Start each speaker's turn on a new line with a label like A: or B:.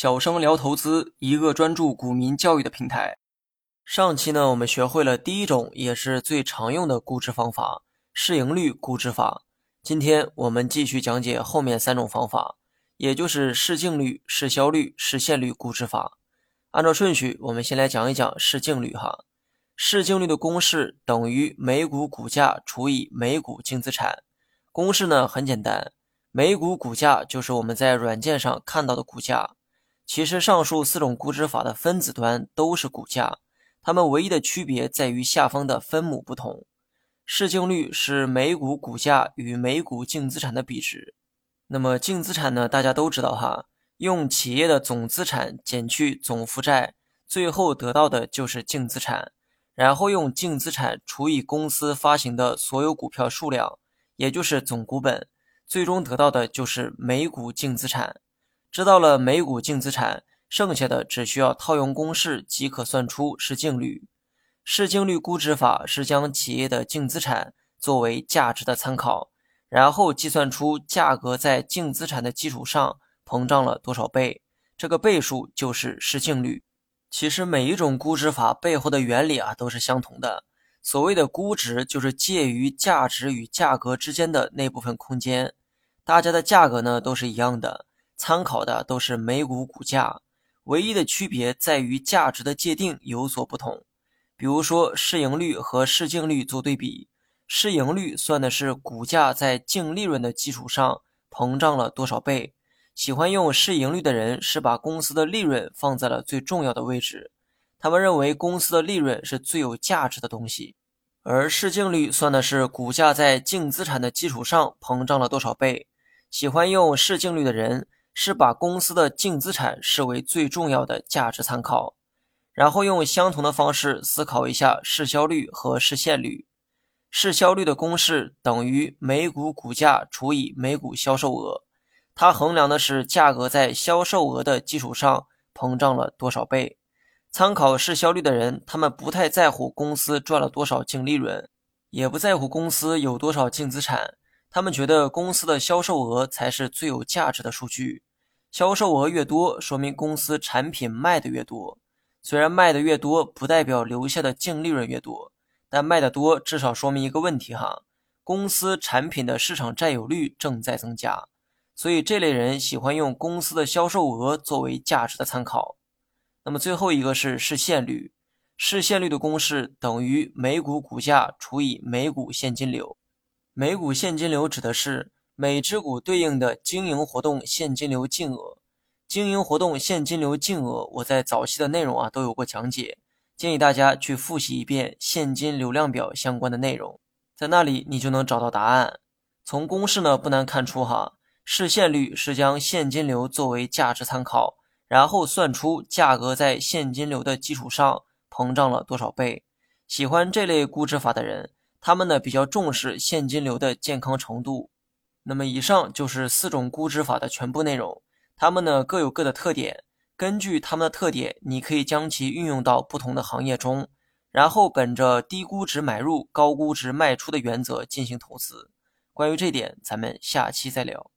A: 小生聊投资，一个专注股民教育的平台。上期呢，我们学会了第一种也是最常用的估值方法——市盈率估值法。今天我们继续讲解后面三种方法，也就是市净率、市销率、市现率估值法。按照顺序，我们先来讲一讲市净率哈。市净率的公式等于每股股价除以每股净资产。公式呢很简单，每股股价就是我们在软件上看到的股价。其实上述四种估值法的分子端都是股价，它们唯一的区别在于下方的分母不同。市净率是每股股价与每股净资产的比值。那么净资产呢？大家都知道哈，用企业的总资产减去总负债，最后得到的就是净资产。然后用净资产除以公司发行的所有股票数量，也就是总股本，最终得到的就是每股净资产。知道了每股净资产，剩下的只需要套用公式即可算出市净率。市净率估值法是将企业的净资产作为价值的参考，然后计算出价格在净资产的基础上膨胀了多少倍，这个倍数就是市净率。其实每一种估值法背后的原理啊都是相同的。所谓的估值就是介于价值与价格之间的那部分空间。大家的价格呢都是一样的，参考的都是每股股价，唯一的区别在于价值的界定有所不同。比如说市盈率和市净率做对比，市盈率算的是股价在净利润的基础上膨胀了多少倍。喜欢用市盈率的人是把公司的利润放在了最重要的位置，他们认为公司的利润是最有价值的东西。而市净率算的是股价在净资产的基础上膨胀了多少倍。喜欢用市净率的人是把公司的净资产视为最重要的价值参考。然后用相同的方式思考一下市销率和市现率。市销率的公式等于每股股价除以每股销售额。它衡量的是价格在销售额的基础上膨胀了多少倍。参考市销率的人，他们不太在乎公司赚了多少净利润，也不在乎公司有多少净资产。他们觉得公司的销售额才是最有价值的数据。销售额越多，说明公司产品卖的越多。虽然卖的越多不代表留下的净利润越多，但卖的多至少说明一个问题哈：公司产品的市场占有率正在增加。所以这类人喜欢用公司的销售额作为价值的参考。那么最后一个是市现率，市现率的公式等于每股股价除以每股现金流。每股现金流指的是每只股对应的经营活动现金流净额。经营活动现金流净额，我在早期的内容啊都有过讲解，建议大家去复习一遍现金流量表相关的内容，在那里你就能找到答案。从公式呢不难看出哈。市现率是将现金流作为价值参考，然后算出价格在现金流的基础上膨胀了多少倍。喜欢这类估值法的人，他们呢比较重视现金流的健康程度。那么以上就是四种估值法的全部内容，它们呢各有各的特点。根据它们的特点，你可以将其运用到不同的行业中，然后本着低估值买入、高估值卖出的原则进行投资。关于这点，咱们下期再聊。